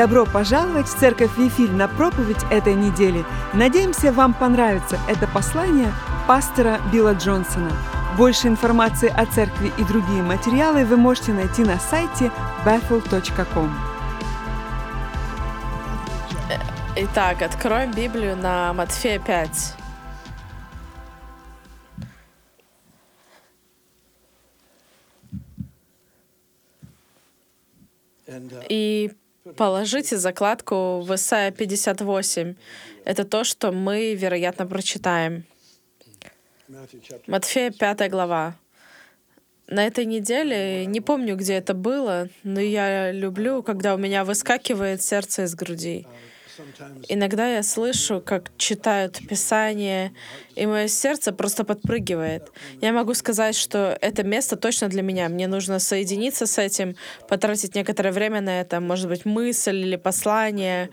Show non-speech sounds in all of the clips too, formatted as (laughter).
Добро пожаловать в Церковь Вифиль на проповедь этой недели. Надеемся, вам понравится это послание пастора Билла Джонсона. Больше информации о церкви и другие материалы вы можете найти на сайте bethel.com. Итак, откроем Библию на Матфея 5. И положите закладку в Исайя 58. Это то, что мы, вероятно, прочитаем. Матфея 5 глава. На этой неделе, не помню, где это было, но я люблю, когда у меня выскакивает сердце из груди. Иногда я слышу, как читают Писание, и мое сердце просто подпрыгивает. Я могу сказать, что это место точно для меня. Мне нужно соединиться с этим, потратить некоторое время на это, может быть, мысль или послание,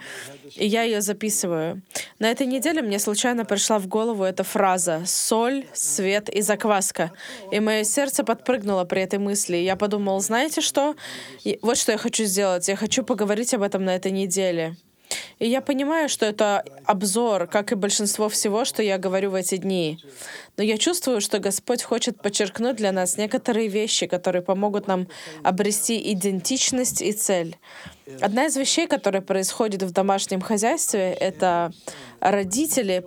и я ее записываю. На этой неделе мне случайно пришла в голову эта фраза «соль, свет и закваска», и мое сердце подпрыгнуло при этой мысли. Я подумал, знаете что? Вот что я хочу сделать. Я хочу поговорить об этом на этой неделе. И я понимаю, что это обзор, как и большинство всего, что я говорю в эти дни. Но я чувствую, что Господь хочет подчеркнуть для нас некоторые вещи, которые помогут нам обрести идентичность и цель. Одна из вещей, которая происходит в домашнем хозяйстве, это родители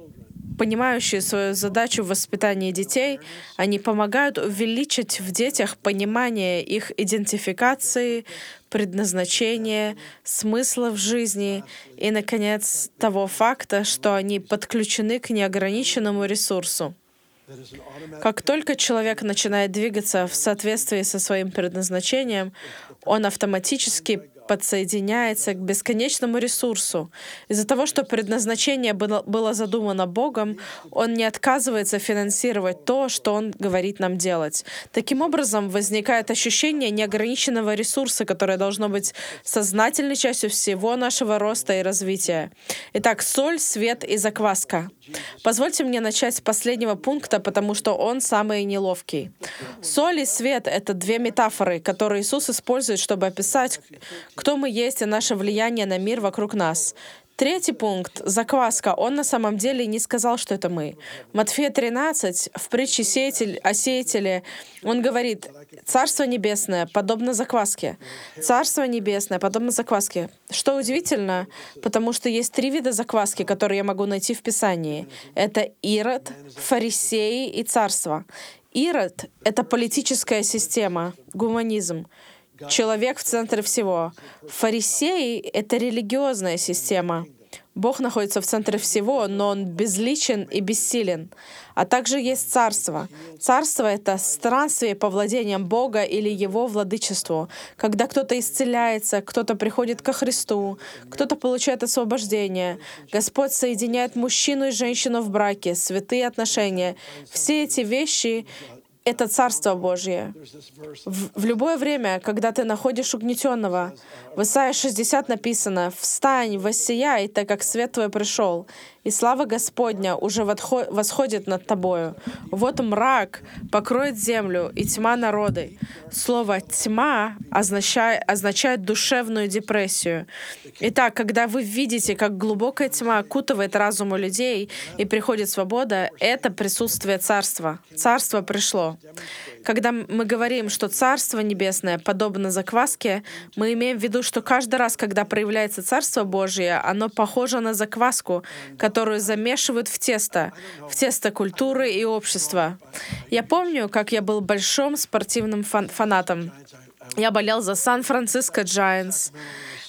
понимающие свою задачу в воспитании детей, они помогают увеличить в детях понимание их идентификации, предназначения, смысла в жизни и, наконец, того факта, что они подключены к неограниченному ресурсу. Как только человек начинает двигаться в соответствии со своим предназначением, он автоматически подсоединяется к бесконечному ресурсу. Из-за того, что предназначение было, было задумано Богом, Он не отказывается финансировать то, что Он говорит нам делать. Таким образом, возникает ощущение неограниченного ресурса, которое должно быть сознательной частью всего нашего роста и развития. Итак, соль, свет и закваска. Позвольте мне начать с последнего пункта, потому что он самый неловкий. Соль и свет — это две метафоры, которые Иисус использует, чтобы описать, кто мы есть и наше влияние на мир вокруг нас. Третий пункт — закваска. Он на самом деле не сказал, что это мы. Матфея 13, в притче сеятель, о сеятеле, он говорит, «Царство небесное подобно закваске». Царство небесное подобно закваске. Что удивительно, потому что есть три вида закваски, которые я могу найти в Писании. Это Ирод, фарисеи и царство. Ирод — это политическая система, гуманизм человек в центре всего. Фарисеи — это религиозная система. Бог находится в центре всего, но Он безличен и бессилен. А также есть царство. Царство — это странствие по владениям Бога или Его владычеству, когда кто-то исцеляется, кто-то приходит ко Христу, кто-то получает освобождение. Господь соединяет мужчину и женщину в браке, святые отношения. Все эти вещи это Царство Божье. В, в любое время, когда ты находишь угнетенного, в Исаии 60 написано «Встань, воссияй, так как свет твой пришел, и слава Господня уже восходит над тобою. Вот мрак покроет землю, и тьма народы». Слово «тьма» означает, означает душевную депрессию. Итак, когда вы видите, как глубокая тьма окутывает разум у людей и приходит свобода, это присутствие Царства. Царство пришло. Когда мы говорим, что Царство Небесное подобно закваске, мы имеем в виду, что каждый раз, когда проявляется Царство Божье, оно похоже на закваску, которую замешивают в тесто, в тесто культуры и общества. Я помню, как я был большим спортивным фан фанатом. Я болел за Сан-Франциско Giants.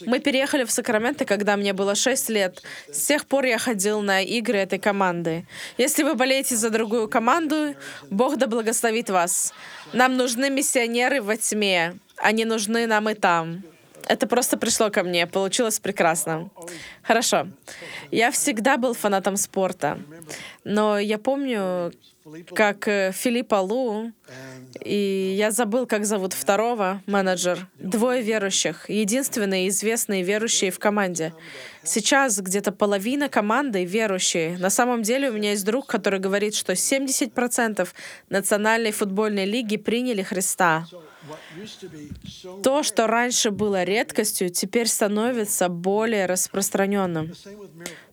Мы переехали в Сакраменто, когда мне было 6 лет. С тех пор я ходил на игры этой команды. Если вы болеете за другую команду, Бог да благословит вас. Нам нужны миссионеры во тьме. Они нужны нам и там. Это просто пришло ко мне. Получилось прекрасно. Хорошо. Я всегда был фанатом спорта. Но я помню, как э, Филиппа Лу, и я забыл, как зовут второго менеджер, двое верующих, единственные известные верующие в команде. Сейчас где-то половина команды верующие. На самом деле у меня есть друг, который говорит, что 70% национальной футбольной лиги приняли Христа. То, что раньше было редкостью, теперь становится более распространенным.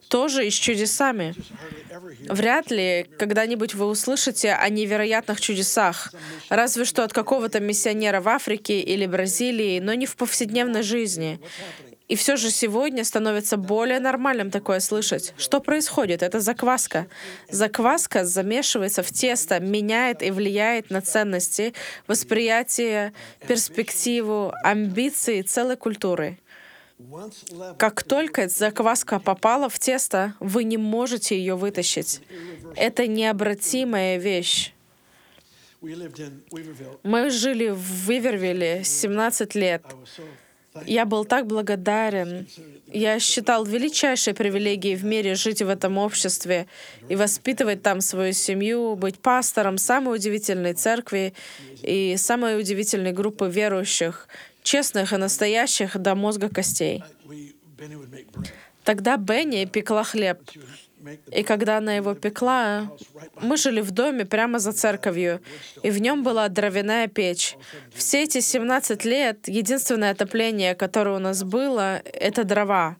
Тоже и с чудесами. Вряд ли когда-нибудь вы услышите о невероятных чудесах, разве что от какого-то миссионера в Африке или Бразилии, но не в повседневной жизни. И все же сегодня становится более нормальным такое слышать. Что происходит? Это закваска. Закваска замешивается в тесто, меняет и влияет на ценности, восприятие, перспективу, амбиции целой культуры. Как только закваска попала в тесто, вы не можете ее вытащить. Это необратимая вещь. Мы жили в Вивервилле 17 лет. Я был так благодарен. Я считал величайшей привилегией в мире жить в этом обществе и воспитывать там свою семью, быть пастором самой удивительной церкви и самой удивительной группы верующих, честных и настоящих до мозга костей. Тогда Бенни пекла хлеб. И когда она его пекла, мы жили в доме прямо за церковью, и в нем была дровяная печь. Все эти 17 лет единственное отопление, которое у нас было, — это дрова.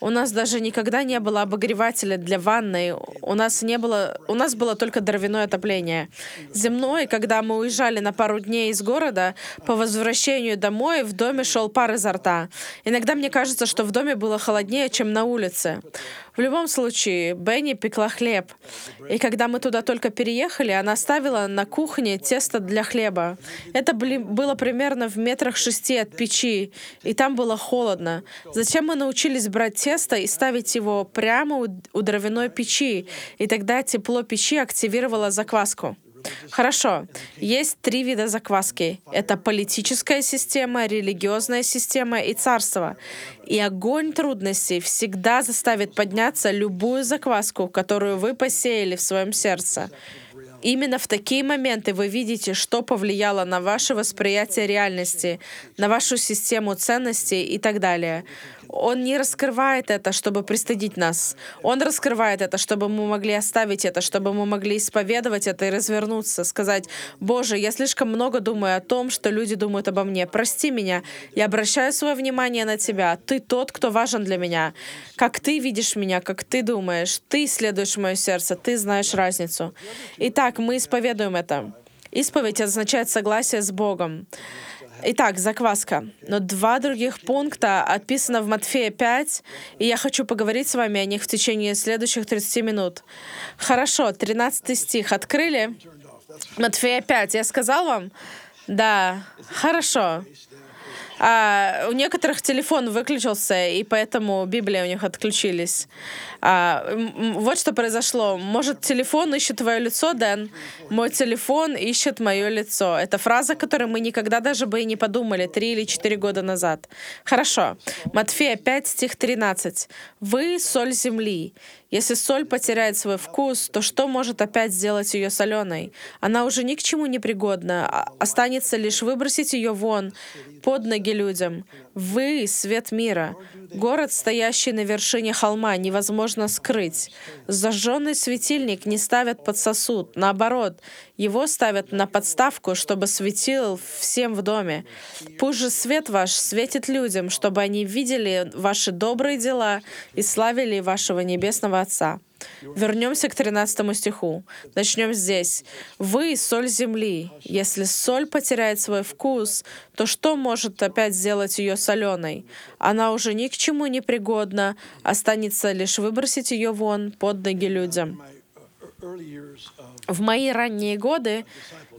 У нас даже никогда не было обогревателя для ванной. У нас не было, у нас было только дровяное отопление. Земной, когда мы уезжали на пару дней из города, по возвращению домой в доме шел пар изо рта. Иногда мне кажется, что в доме было холоднее, чем на улице. В любом случае, Бенни пекла хлеб. И когда мы туда только переехали, она ставила на кухне тесто для хлеба. Это было примерно в метрах шести от печи, и там было холодно. Затем мы научились брать тесто и ставить его прямо у, у дровяной печи, и тогда тепло печи активировало закваску. Хорошо. Есть три вида закваски. Это политическая система, религиозная система и царство. И огонь трудностей всегда заставит подняться любую закваску, которую вы посеяли в своем сердце. Именно в такие моменты вы видите, что повлияло на ваше восприятие реальности, на вашу систему ценностей и так далее. Он не раскрывает это, чтобы пристыдить нас. Он раскрывает это, чтобы мы могли оставить это, чтобы мы могли исповедовать это и развернуться, сказать, «Боже, я слишком много думаю о том, что люди думают обо мне. Прости меня. Я обращаю свое внимание на Тебя. Ты тот, кто важен для меня. Как Ты видишь меня, как Ты думаешь. Ты исследуешь мое сердце, Ты знаешь разницу». Итак, мы исповедуем это. Исповедь означает согласие с Богом. Итак, закваска. Но два других пункта описано в Матфея 5, и я хочу поговорить с вами о них в течение следующих 30 минут. Хорошо, 13 стих открыли. Матфея 5. Я сказал вам? Да. Хорошо. А, у некоторых телефон выключился, и поэтому Библия у них отключились. А, вот что произошло. Может, телефон ищет твое лицо, Дэн? Мой телефон ищет мое лицо. Это фраза, которую мы никогда даже бы и не подумали три или четыре года назад. Хорошо. Матфея 5, стих 13. «Вы — соль земли. Если соль потеряет свой вкус, то что может опять сделать ее соленой? Она уже ни к чему не пригодна. А останется лишь выбросить ее вон, под ноги людям. Вы — свет мира. Город, стоящий на вершине холма, невозможно скрыть. Зажженный светильник не ставят под сосуд. Наоборот, его ставят на подставку, чтобы светил всем в доме. Пусть же свет ваш светит людям, чтобы они видели ваши добрые дела и славили вашего Небесного Отца. Вернемся к 13 стиху. Начнем здесь. «Вы — соль земли. Если соль потеряет свой вкус, то что может опять сделать ее соленой? Она уже ни к чему не пригодна, останется лишь выбросить ее вон под ноги людям». В мои ранние годы,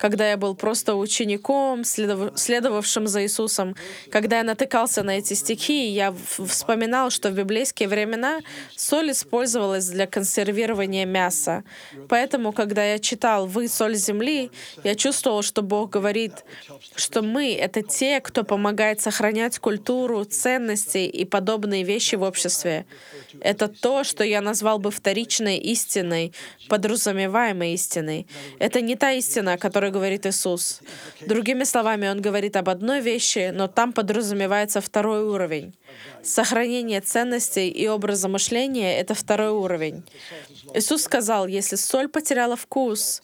когда я был просто учеником, следовавшим за Иисусом, когда я натыкался на эти стихи, я вспоминал, что в библейские времена соль использовалась для консервирования мяса. Поэтому, когда я читал «Вы — соль земли», я чувствовал, что Бог говорит, что мы — это те, кто помогает сохранять культуру, ценности и подобные вещи в обществе. Это то, что я назвал бы вторичной истиной, подразумеваемой истиной. Это не та истина, о которой говорит Иисус. Другими словами, Он говорит об одной вещи, но там подразумевается второй уровень. Сохранение ценностей и образа мышления — это второй уровень. Иисус сказал, если соль потеряла вкус,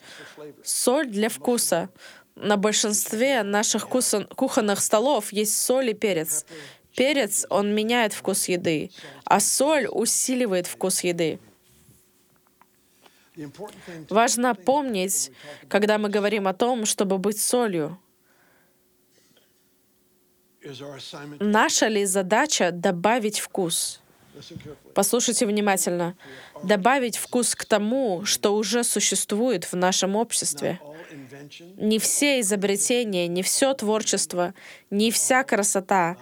соль для вкуса, на большинстве наших кухонных столов есть соль и перец. Перец, он меняет вкус еды, а соль усиливает вкус еды. Важно помнить, когда мы говорим о том, чтобы быть солью, наша ли задача добавить вкус? Послушайте внимательно. Добавить вкус к тому, что уже существует в нашем обществе. Не все изобретения, не все творчество, не вся красота,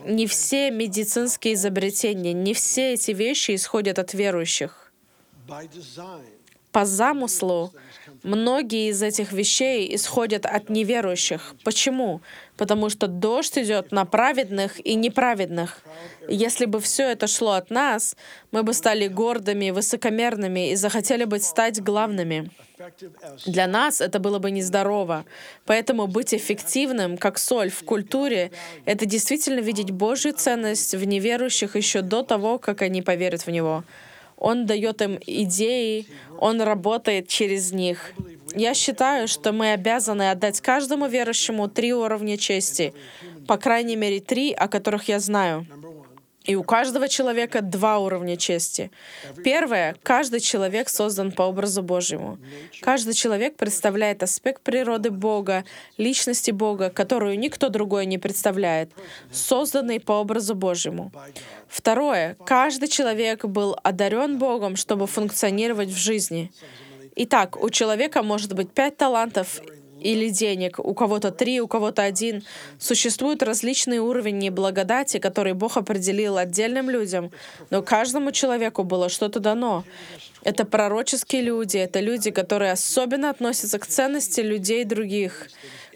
не все медицинские изобретения, не все эти вещи исходят от верующих. По замыслу многие из этих вещей исходят от неверующих. Почему? Потому что дождь идет на праведных и неправедных. Если бы все это шло от нас, мы бы стали гордыми, высокомерными и захотели быть стать главными. Для нас это было бы нездорово. Поэтому быть эффективным, как соль в культуре, это действительно видеть Божью ценность в неверующих еще до того, как они поверят в Него. Он дает им идеи, он работает через них. Я считаю, что мы обязаны отдать каждому верующему три уровня чести, по крайней мере три, о которых я знаю. И у каждого человека два уровня чести. Первое. Каждый человек создан по образу Божьему. Каждый человек представляет аспект природы Бога, личности Бога, которую никто другой не представляет, созданный по образу Божьему. Второе. Каждый человек был одарен Богом, чтобы функционировать в жизни. Итак, у человека может быть пять талантов или денег, у кого-то три, у кого-то один. Существуют различные уровни благодати, которые Бог определил отдельным людям, но каждому человеку было что-то дано. Это пророческие люди, это люди, которые особенно относятся к ценности людей других,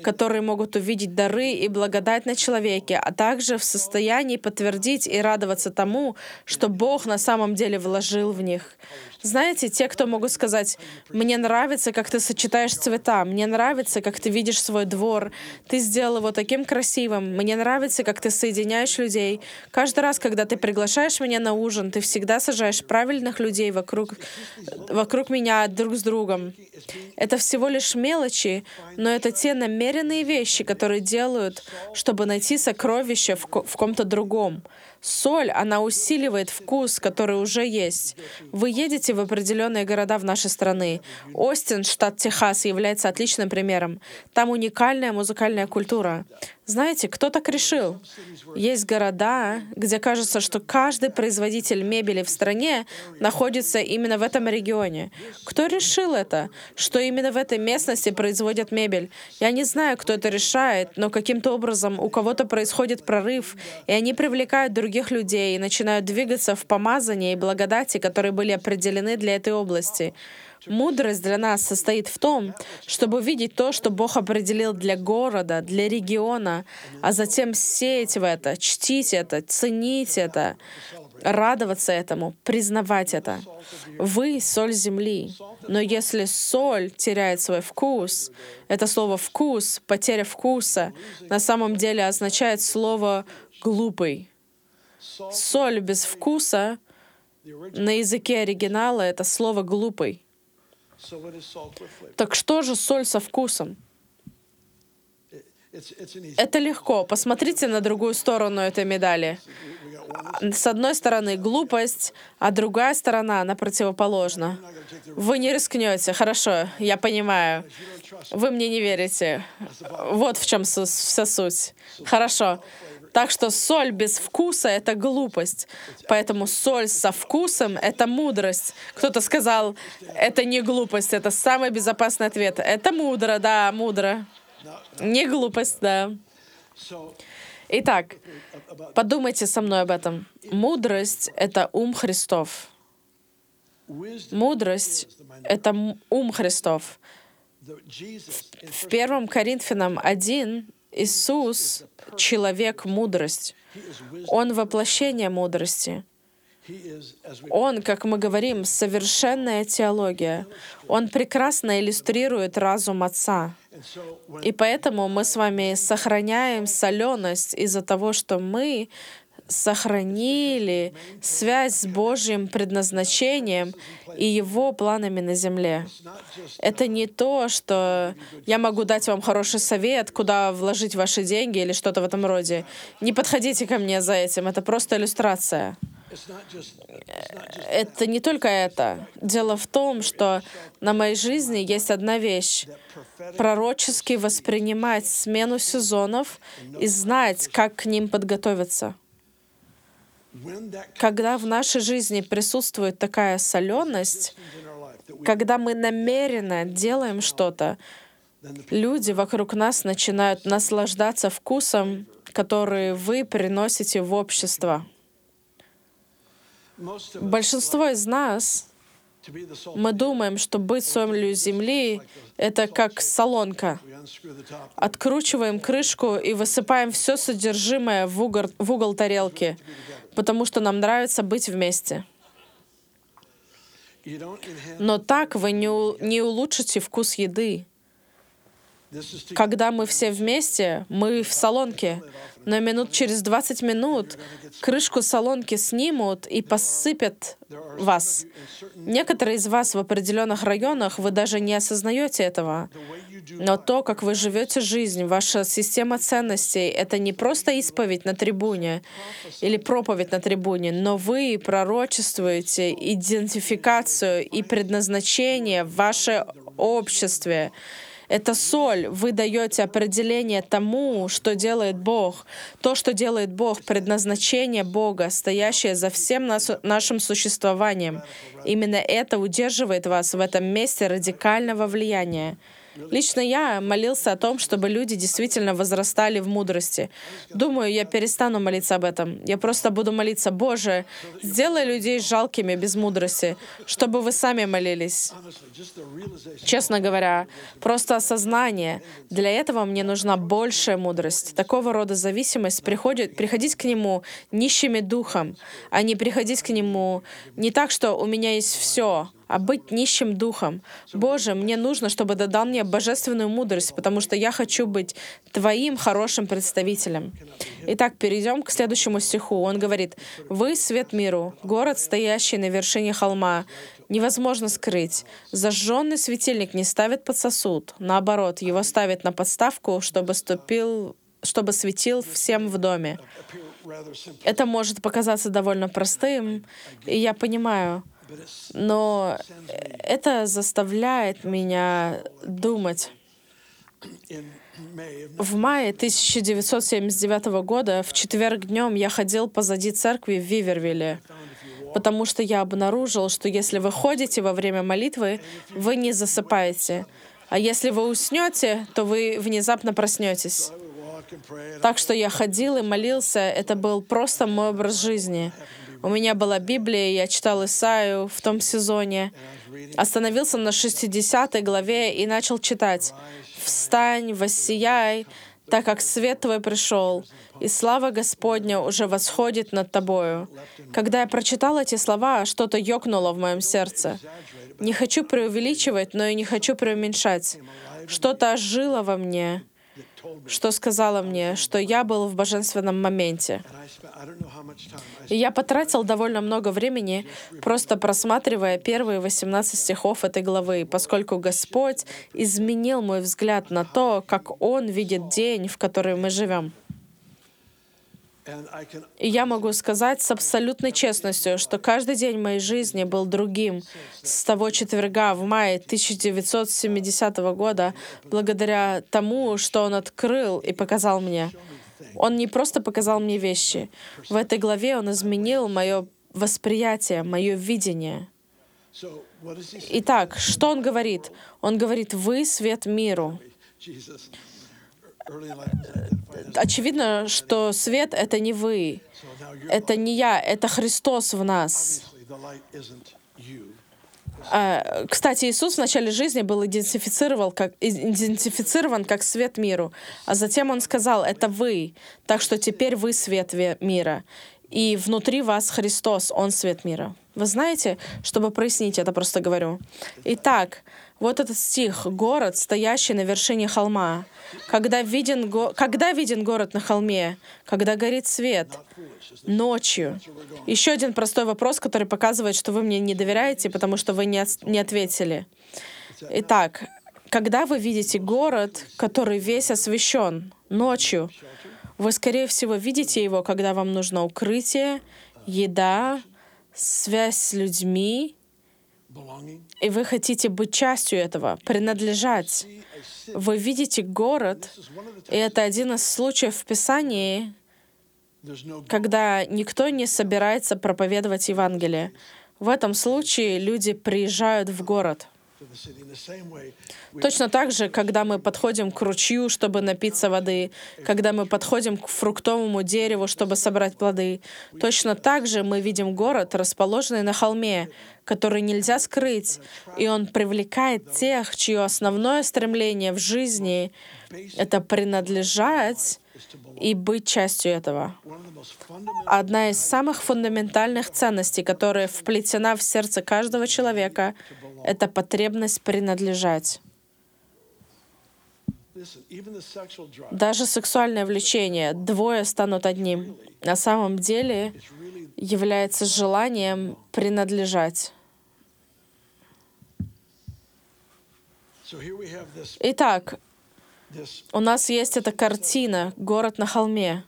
которые могут увидеть дары и благодать на человеке, а также в состоянии подтвердить и радоваться тому, что Бог на самом деле вложил в них. Знаете, те, кто могут сказать, «Мне нравится, как ты сочетаешь цвета, мне нравится, как ты видишь свой двор, ты сделал его таким красивым, мне нравится, как ты соединяешь людей. Каждый раз, когда ты приглашаешь меня на ужин, ты всегда сажаешь правильных людей вокруг, вокруг меня друг с другом». Это всего лишь мелочи, но это те намеренные вещи, которые делают, чтобы найти сокровище в, в ком-то другом. Соль, она усиливает вкус, который уже есть. Вы едете в определенные города в нашей страны. Остин, штат Техас, является отличным примером. Там уникальная музыкальная культура. Знаете, кто так решил? Есть города, где кажется, что каждый производитель мебели в стране находится именно в этом регионе. Кто решил это? Что именно в этой местности производят мебель? Я не знаю, кто это решает, но каким-то образом у кого-то происходит прорыв, и они привлекают других людей и начинают двигаться в помазании и благодати, которые были определены для этой области. Мудрость для нас состоит в том, чтобы видеть то, что Бог определил для города, для региона, а затем сеять в это, чтить это, ценить это, радоваться этому, признавать это. Вы — соль земли. Но если соль теряет свой вкус, это слово «вкус», потеря вкуса, на самом деле означает слово «глупый». Соль без вкуса на языке оригинала — это слово «глупый». Так что же соль со вкусом? Это легко. Посмотрите на другую сторону этой медали. С одной стороны глупость, а другая сторона, она противоположна. Вы не рискнете. Хорошо, я понимаю. Вы мне не верите. Вот в чем вся суть. Хорошо. Так что соль без вкуса — это глупость. Поэтому соль со вкусом — это мудрость. Кто-то сказал, это не глупость, это самый безопасный ответ. Это мудро, да, мудро. Не глупость, да. Итак, подумайте со мной об этом. Мудрость — это ум Христов. Мудрость — это ум Христов. В 1 Коринфянам 1 Иисус — человек мудрость. Он воплощение мудрости. Он, как мы говорим, совершенная теология. Он прекрасно иллюстрирует разум Отца. И поэтому мы с вами сохраняем соленость из-за того, что мы сохранили связь с Божьим предназначением и Его планами на земле. Это не то, что я могу дать вам хороший совет, куда вложить ваши деньги или что-то в этом роде. Не подходите ко мне за этим, это просто иллюстрация. Это не только это. Дело в том, что на моей жизни есть одна вещь — пророчески воспринимать смену сезонов и знать, как к ним подготовиться. Когда в нашей жизни присутствует такая соленость, когда мы намеренно делаем что-то, люди вокруг нас начинают наслаждаться вкусом, который вы приносите в общество. Большинство из нас, мы думаем, что быть солью земли — это как солонка. Откручиваем крышку и высыпаем все содержимое в угол, в угол тарелки, потому что нам нравится быть вместе. Но так вы не, не улучшите вкус еды. Когда мы все вместе, мы в салонке, но минут через 20 минут крышку салонки снимут и посыпят вас. Некоторые из вас в определенных районах, вы даже не осознаете этого. Но то, как вы живете жизнь, ваша система ценностей, это не просто исповедь на трибуне или проповедь на трибуне, но вы пророчествуете идентификацию и предназначение в ваше обществе. Это соль. Вы даете определение тому, что делает Бог. То, что делает Бог, предназначение Бога, стоящее за всем нас, нашим существованием. Именно это удерживает вас в этом месте радикального влияния. Лично я молился о том, чтобы люди действительно возрастали в мудрости. Думаю, я перестану молиться об этом. Я просто буду молиться, Боже, сделай людей жалкими без мудрости, чтобы вы сами молились. Честно говоря, просто осознание. Для этого мне нужна большая мудрость. Такого рода зависимость приходит, приходить к Нему нищими духом, а не приходить к Нему не так, что у меня есть все, а быть нищим духом. Боже, мне нужно, чтобы ты дал мне божественную мудрость, потому что я хочу быть Твоим хорошим представителем. Итак, перейдем к следующему стиху. Он говорит, «Вы — свет миру, город, стоящий на вершине холма, невозможно скрыть. Зажженный светильник не ставит под сосуд. Наоборот, его ставит на подставку, чтобы ступил чтобы светил всем в доме. Это может показаться довольно простым, и я понимаю, но это заставляет меня думать. В мае 1979 года в четверг днем я ходил позади церкви в Вивервилле, потому что я обнаружил, что если вы ходите во время молитвы, вы не засыпаете. А если вы уснете, то вы внезапно проснетесь. Так что я ходил и молился. Это был просто мой образ жизни. У меня была Библия, я читал Исаию в том сезоне. Остановился на 60 главе и начал читать. «Встань, воссияй, так как свет твой пришел, и слава Господня уже восходит над тобою». Когда я прочитал эти слова, что-то ёкнуло в моем сердце. Не хочу преувеличивать, но и не хочу преуменьшать. Что-то ожило во мне что сказала мне, что я был в божественном моменте. И я потратил довольно много времени, просто просматривая первые 18 стихов этой главы, поскольку Господь изменил мой взгляд на то, как Он видит день, в который мы живем. И я могу сказать с абсолютной честностью, что каждый день моей жизни был другим с того четверга в мае 1970 года, благодаря тому, что он открыл и показал мне. Он не просто показал мне вещи. В этой главе он изменил мое восприятие, мое видение. Итак, что он говорит? Он говорит, вы свет миру очевидно, что свет — это не вы, это не я, это Христос в нас. А, кстати, Иисус в начале жизни был идентифицирован как, идентифицирован как свет миру, а затем Он сказал, это вы, так что теперь вы свет мира, и внутри вас Христос, Он свет мира. Вы знаете, чтобы прояснить это, просто говорю. Итак, Вот этот стих «Город, стоящий на вершине холма». Когда виден, го... когда виден город на холме? Когда горит свет. Ночью. Еще один простой вопрос, который показывает, что вы мне не доверяете, потому что вы не, от... не ответили. Итак, когда вы видите город, который весь освещен ночью, вы, скорее всего, видите его, когда вам нужно укрытие, еда, связь с людьми, и вы хотите быть частью этого, принадлежать. Вы видите город, и это один из случаев в Писании, когда никто не собирается проповедовать Евангелие. В этом случае люди приезжают в город — Точно так же, когда мы подходим к ручью, чтобы напиться воды, когда мы подходим к фруктовому дереву, чтобы собрать плоды, точно так же мы видим город, расположенный на холме, который нельзя скрыть, и он привлекает тех, чье основное стремление в жизни — это принадлежать и быть частью этого. Одна из самых фундаментальных ценностей, которая вплетена в сердце каждого человека, это потребность принадлежать. Даже сексуальное влечение, двое станут одним, на самом деле является желанием принадлежать. Итак, у нас есть эта картина «Город на холме».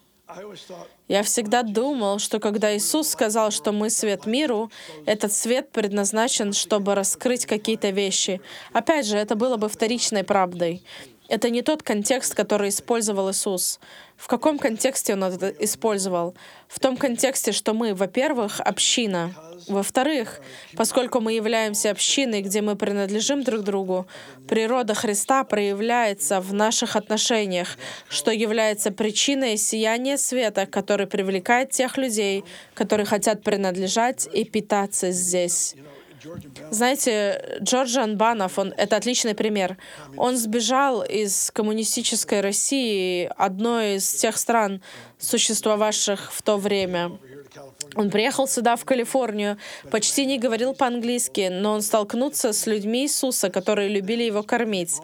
Я всегда думал, что когда Иисус сказал, что мы свет миру, этот свет предназначен, чтобы раскрыть какие-то вещи. Опять же, это было бы вторичной правдой. Это не тот контекст, который использовал Иисус. В каком контексте Он это использовал? В том контексте, что мы, во-первых, община. Во-вторых, поскольку мы являемся общиной, где мы принадлежим друг другу, природа Христа проявляется в наших отношениях, что является причиной сияния света, который привлекает тех людей, которые хотят принадлежать и питаться здесь. Знаете, Джорджан Банов, он, это отличный пример. Он сбежал из коммунистической России, одной из тех стран, существовавших в то время. Он приехал сюда, в Калифорнию, почти не говорил по-английски, но он столкнулся с людьми Иисуса, которые любили его кормить.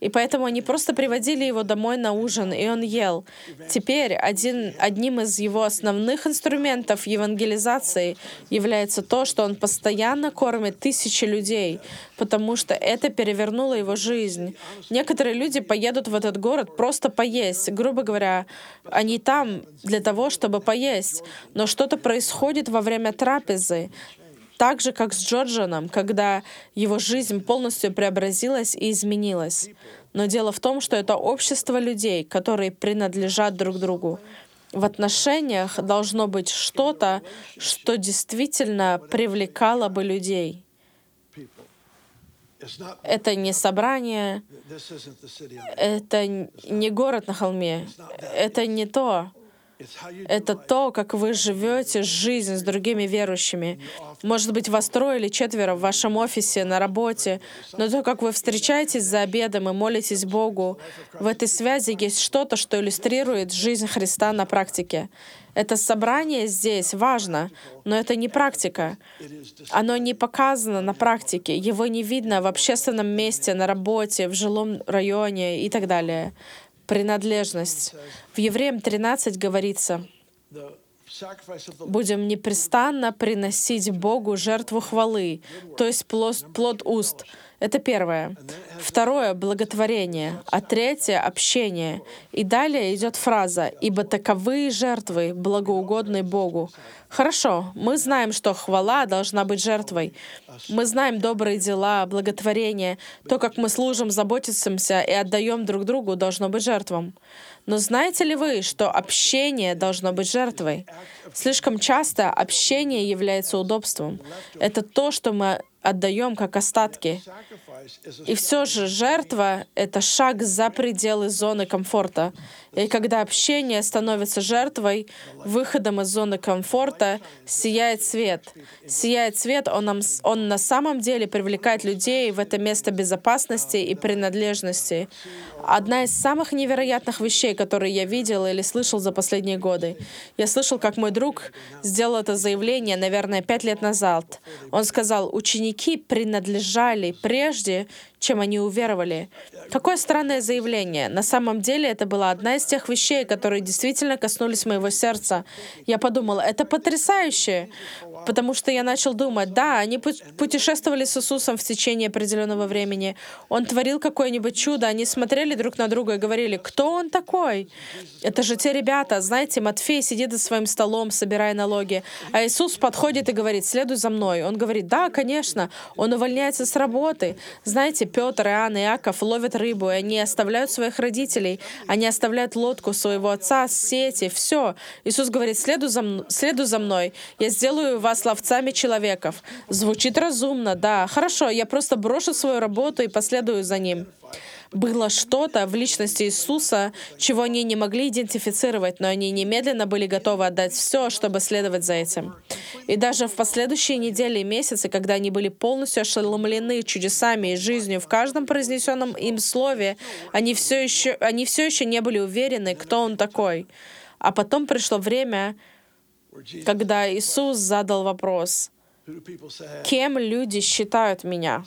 И поэтому они просто приводили его домой на ужин, и он ел. Теперь один, одним из его основных инструментов евангелизации является то, что он постоянно кормит тысячи людей, потому что это перевернуло его жизнь. Некоторые люди поедут в этот город просто поесть. Грубо говоря, они там для того, чтобы поесть. Но что-то происходит во время трапезы так же, как с Джорджаном, когда его жизнь полностью преобразилась и изменилась. Но дело в том, что это общество людей, которые принадлежат друг другу. В отношениях должно быть что-то, что действительно привлекало бы людей. Это не собрание, это не город на холме, это не то. Это то, как вы живете жизнь с другими верующими. Может быть, вас трое или четверо в вашем офисе, на работе, но то, как вы встречаетесь за обедом и молитесь Богу, в этой связи есть что-то, что иллюстрирует жизнь Христа на практике. Это собрание здесь важно, но это не практика. Оно не показано на практике, его не видно в общественном месте, на работе, в жилом районе и так далее принадлежность. В Евреям 13 говорится, будем непрестанно приносить Богу жертву хвалы, то есть плод, плод уст. Это первое. Второе — благотворение. А третье — общение. И далее идет фраза «Ибо таковые жертвы благоугодны Богу». Хорошо, мы знаем, что хвала должна быть жертвой. Мы знаем добрые дела, благотворение, то, как мы служим, заботимся и отдаем друг другу, должно быть жертвом. Но знаете ли вы, что общение должно быть жертвой? Слишком часто общение является удобством. Это то, что мы отдаем как остатки. И все же жертва — это шаг за пределы зоны комфорта. И когда общение становится жертвой, выходом из зоны комфорта, сияет свет. Сияет свет, он, нам, он на самом деле привлекает людей в это место безопасности и принадлежности. Одна из самых невероятных вещей, которые я видел или слышал за последние годы. Я слышал, как мой друг сделал это заявление, наверное, пять лет назад. Он сказал, ученики ученики принадлежали прежде, чем они уверовали. Какое странное заявление. На самом деле это была одна из тех вещей, которые действительно коснулись моего сердца. Я подумала, это потрясающе, потому что я начал думать, да, они путешествовали с Иисусом в течение определенного времени. Он творил какое-нибудь чудо, они смотрели друг на друга и говорили, кто он такой? Это же те ребята, знаете, Матфей сидит за своим столом, собирая налоги, а Иисус подходит и говорит, следуй за мной. Он говорит, да, конечно. Он увольняется с работы. Знаете, Петр, Иоанн и Иаков ловят рыбу, и они оставляют своих родителей, они оставляют лодку своего отца, сети, все. Иисус говорит, следуй за, следуй за мной, я сделаю вас ловцами человеков. Звучит разумно, да. Хорошо, я просто брошу свою работу и последую за ним было что-то в личности Иисуса, чего они не могли идентифицировать, но они немедленно были готовы отдать все, чтобы следовать за этим. И даже в последующие недели и месяцы, когда они были полностью ошеломлены чудесами и жизнью в каждом произнесенном им слове, они все еще, они все еще не были уверены, кто он такой. А потом пришло время, когда Иисус задал вопрос — Кем люди считают меня?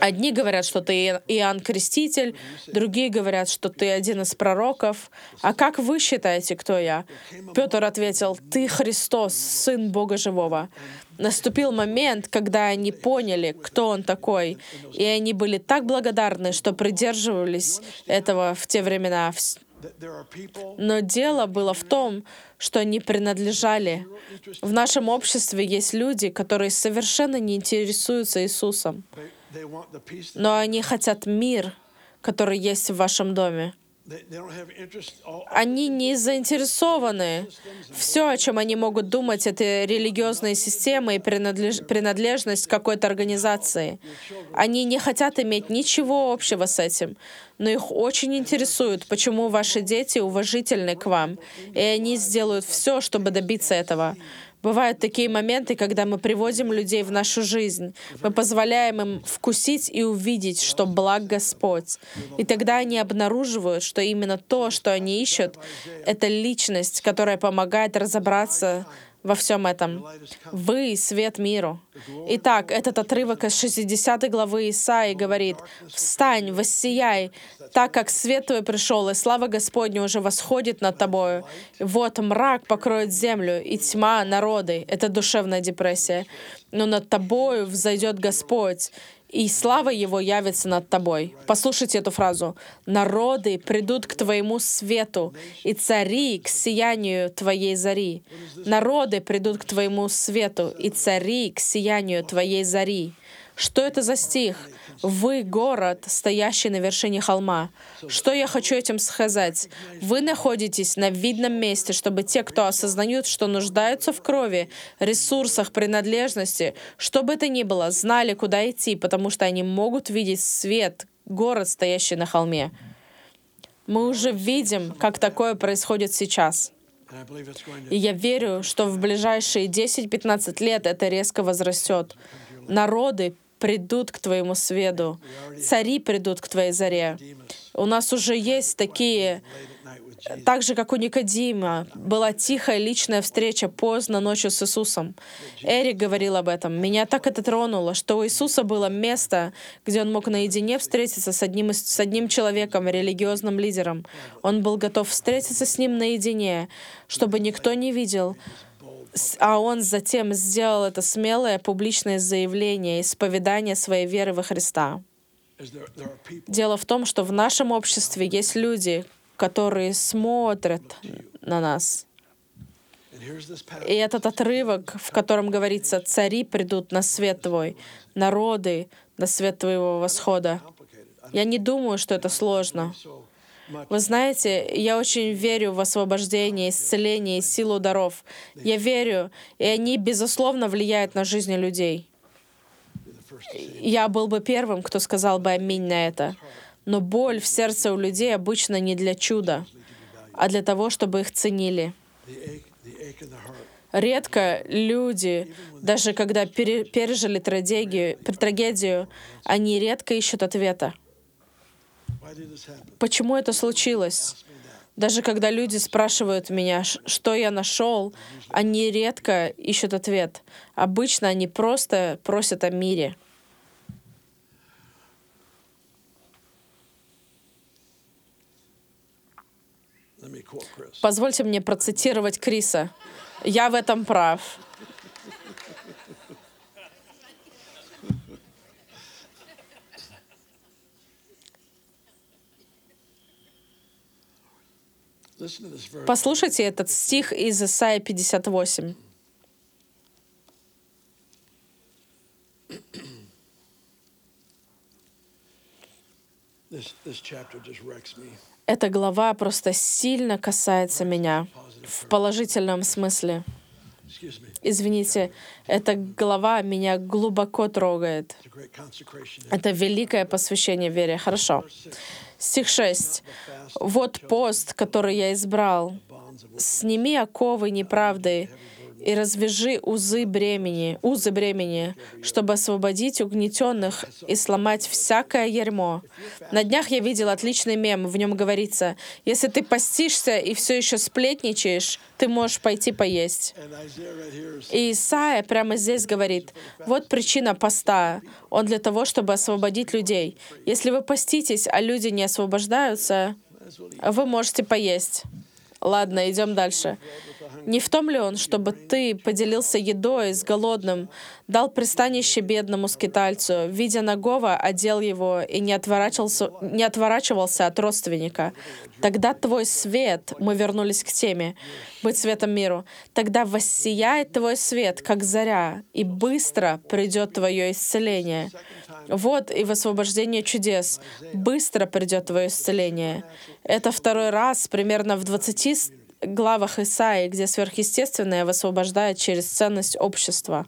Одни говорят, что ты Иоанн Креститель, другие говорят, что ты один из пророков. А как вы считаете, кто я? Петр ответил, ты Христос, Сын Бога Живого. Наступил момент, когда они поняли, кто он такой, и они были так благодарны, что придерживались этого в те времена. Но дело было в том, что они принадлежали. В нашем обществе есть люди, которые совершенно не интересуются Иисусом, но они хотят мир, который есть в вашем доме. Они не заинтересованы. Все, о чем они могут думать, это религиозные системы и принадлеж... принадлежность какой-то организации. Они не хотят иметь ничего общего с этим, но их очень интересует, почему ваши дети уважительны к вам, и они сделают все, чтобы добиться этого. Бывают такие моменты, когда мы приводим людей в нашу жизнь. Мы позволяем им вкусить и увидеть, что благ Господь. И тогда они обнаруживают, что именно то, что они ищут, это личность, которая помогает разобраться во всем этом. Вы — свет миру. Итак, этот отрывок из 60 главы Исаи говорит, «Встань, воссияй, так как свет твой пришел, и слава Господня уже восходит над тобою. Вот мрак покроет землю, и тьма народы». Это душевная депрессия. «Но над тобою взойдет Господь, и слава Его явится над тобой. Послушайте эту фразу. «Народы придут к твоему свету, и цари к сиянию твоей зари». Народы придут к твоему свету, и цари к сиянию твоей зари. Что это за стих? Вы — город, стоящий на вершине холма. Что я хочу этим сказать? Вы находитесь на видном месте, чтобы те, кто осознают, что нуждаются в крови, ресурсах, принадлежности, что бы это ни было, знали, куда идти, потому что они могут видеть свет, город, стоящий на холме. Мы уже видим, как такое происходит сейчас. И я верю, что в ближайшие 10-15 лет это резко возрастет. Народы придут к твоему свету, цари придут к твоей заре. У нас уже есть такие, так же, как у Никодима, была тихая личная встреча поздно ночью с Иисусом. Эрик говорил об этом. Меня так это тронуло, что у Иисуса было место, где он мог наедине встретиться с одним, с одним человеком, религиозным лидером. Он был готов встретиться с ним наедине, чтобы никто не видел, а он затем сделал это смелое публичное заявление, исповедание своей веры во Христа. Дело в том, что в нашем обществе есть люди, которые смотрят на нас. И этот отрывок, в котором говорится, «Цари придут на свет твой, народы на свет твоего восхода». Я не думаю, что это сложно. Вы знаете, я очень верю в освобождение, исцеление силу даров. Я верю, и они, безусловно, влияют на жизни людей. Я был бы первым, кто сказал бы аминь на это. Но боль в сердце у людей обычно не для чуда, а для того, чтобы их ценили. Редко люди, даже когда пережили трагедию, трагедию, они редко ищут ответа. Почему это случилось? Даже когда люди спрашивают меня, что я нашел, они редко ищут ответ. Обычно они просто просят о мире. Позвольте мне процитировать Криса. Я в этом прав. Послушайте этот стих из Исаия 58. (clears throat) This this chapter just wrecks me. Эта глава просто сильно касается меня в положительном смысле. Извините, эта глава меня глубоко трогает. Это великое посвящение вере. Хорошо. Стих 6. «Вот пост, который я избрал. Сними оковы неправды и развяжи узы бремени, узы бремени, чтобы освободить угнетенных и сломать всякое ярмо. На днях я видел отличный мем, в нем говорится, если ты постишься и все еще сплетничаешь, ты можешь пойти поесть. И Исаия прямо здесь говорит, вот причина поста. Он для того, чтобы освободить людей. Если вы поститесь, а люди не освобождаются, вы можете поесть. Ладно, идем дальше. Не в том ли он, чтобы ты поделился едой с голодным, дал пристанище бедному скитальцу, видя нагого, одел его и не отворачивался, не отворачивался от родственника? Тогда твой свет, мы вернулись к теме, быть светом миру, тогда воссияет твой свет, как заря, и быстро придет твое исцеление. Вот и в освобождение чудес. Быстро придет твое исцеление. Это второй раз, примерно в 20 с- главах Исаии, где сверхъестественное высвобождает через ценность общества.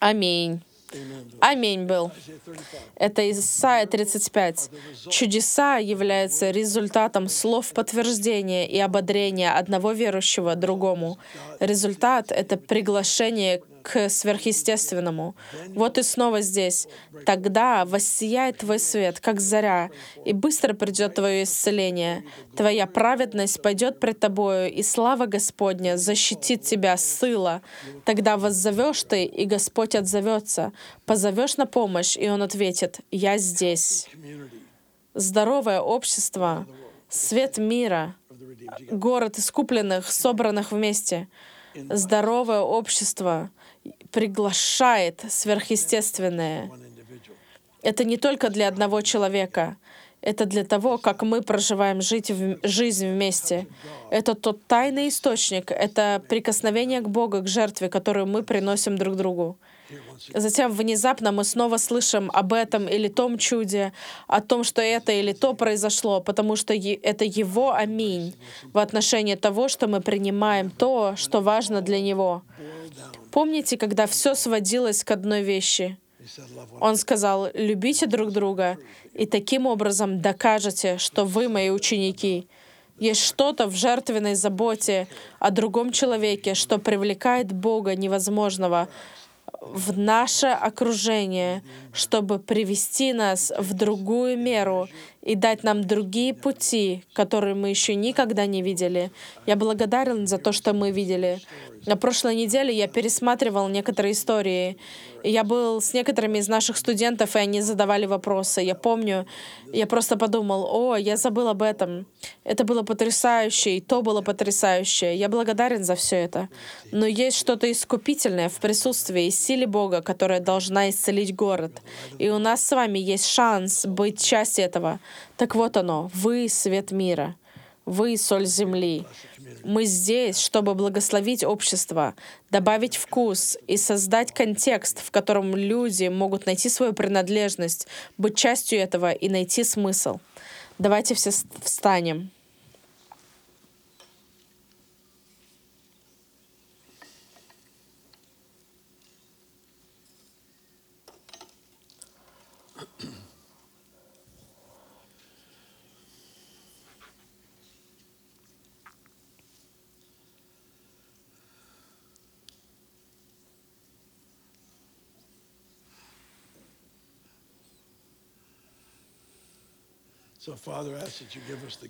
Аминь. Аминь был. Isaiah 35. Это Исайя 35. Чудеса являются результатом слов подтверждения и ободрения одного верующего другому. Результат — это приглашение к сверхъестественному. Вот и снова здесь. Тогда воссияет твой свет, как заря, и быстро придет твое исцеление. Твоя праведность пойдет пред тобою, и слава Господня защитит тебя сыла. Тогда воззовешь ты, и Господь отзовется. Позовешь на помощь, и Он ответит, «Я здесь». Здоровое общество, свет мира, город искупленных, собранных вместе. Здоровое общество приглашает сверхъестественное. Это не только для одного человека. Это для того, как мы проживаем жить в- жизнь вместе. Это тот тайный источник, это прикосновение к Богу, к жертве, которую мы приносим друг другу. Затем внезапно мы снова слышим об этом или том чуде, о том, что это или то произошло, потому что это Его аминь в отношении того, что мы принимаем то, что важно для Него. Помните, когда все сводилось к одной вещи? Он сказал, любите друг друга, и таким образом докажете, что вы мои ученики. Есть что-то в жертвенной заботе о другом человеке, что привлекает Бога невозможного в наше окружение, чтобы привести нас в другую меру и дать нам другие пути, которые мы еще никогда не видели. Я благодарен за то, что мы видели. На прошлой неделе я пересматривал некоторые истории. Я был с некоторыми из наших студентов, и они задавали вопросы. Я помню, я просто подумал, о, я забыл об этом. Это было потрясающе, и то было потрясающе. Я благодарен за все это. Но есть что-то искупительное в присутствии и силе Бога, которая должна исцелить город. И у нас с вами есть шанс быть частью этого. Так вот оно, вы — свет мира. Вы — соль земли. Мы здесь, чтобы благословить общество, добавить вкус и создать контекст, в котором люди могут найти свою принадлежность, быть частью этого и найти смысл. Давайте все встанем.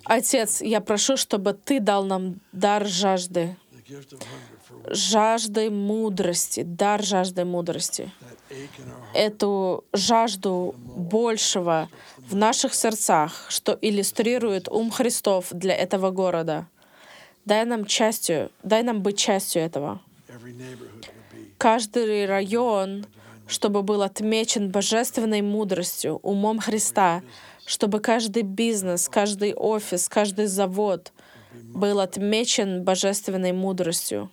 Отец, я прошу, чтобы Ты дал нам дар жажды, жажды мудрости, дар жажды мудрости. Эту жажду большего в наших сердцах, что иллюстрирует ум Христов для этого города. Дай нам частью, дай нам быть частью этого. Каждый район, чтобы был отмечен божественной мудростью, умом Христа, чтобы каждый бизнес, каждый офис, каждый завод был отмечен божественной мудростью.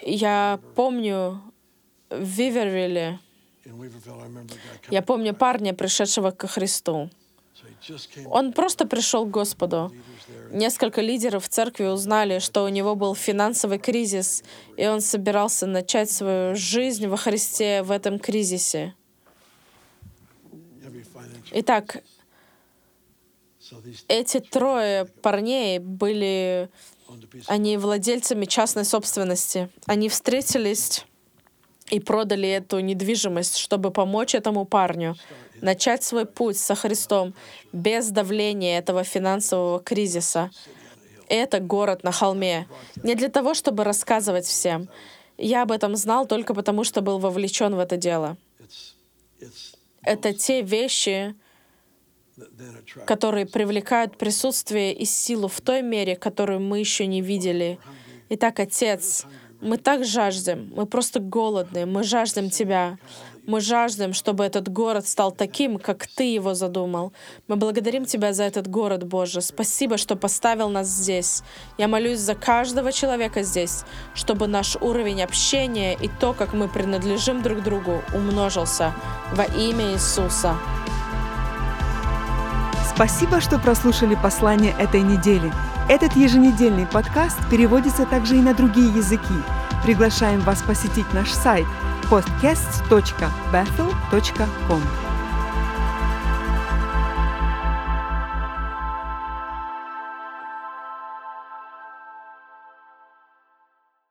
Я помню в Вивервилле, я помню парня, пришедшего ко Христу. Он просто пришел к Господу. Несколько лидеров церкви узнали, что у него был финансовый кризис, и он собирался начать свою жизнь во Христе в этом кризисе. Итак, эти трое парней были, они владельцами частной собственности. Они встретились и продали эту недвижимость, чтобы помочь этому парню начать свой путь со Христом без давления этого финансового кризиса. Это город на холме. Не для того, чтобы рассказывать всем. Я об этом знал только потому, что был вовлечен в это дело. Это те вещи, которые привлекают присутствие и силу в той мере, которую мы еще не видели. Итак, Отец, мы так жаждем, мы просто голодны, мы жаждем Тебя. Мы жаждем, чтобы этот город стал таким, как Ты его задумал. Мы благодарим Тебя за этот город, Боже. Спасибо, что поставил нас здесь. Я молюсь за каждого человека здесь, чтобы наш уровень общения и то, как мы принадлежим друг другу, умножился. Во имя Иисуса. Спасибо, что прослушали послание этой недели. Этот еженедельный подкаст переводится также и на другие языки. Приглашаем вас посетить наш сайт podcast.bethel.com.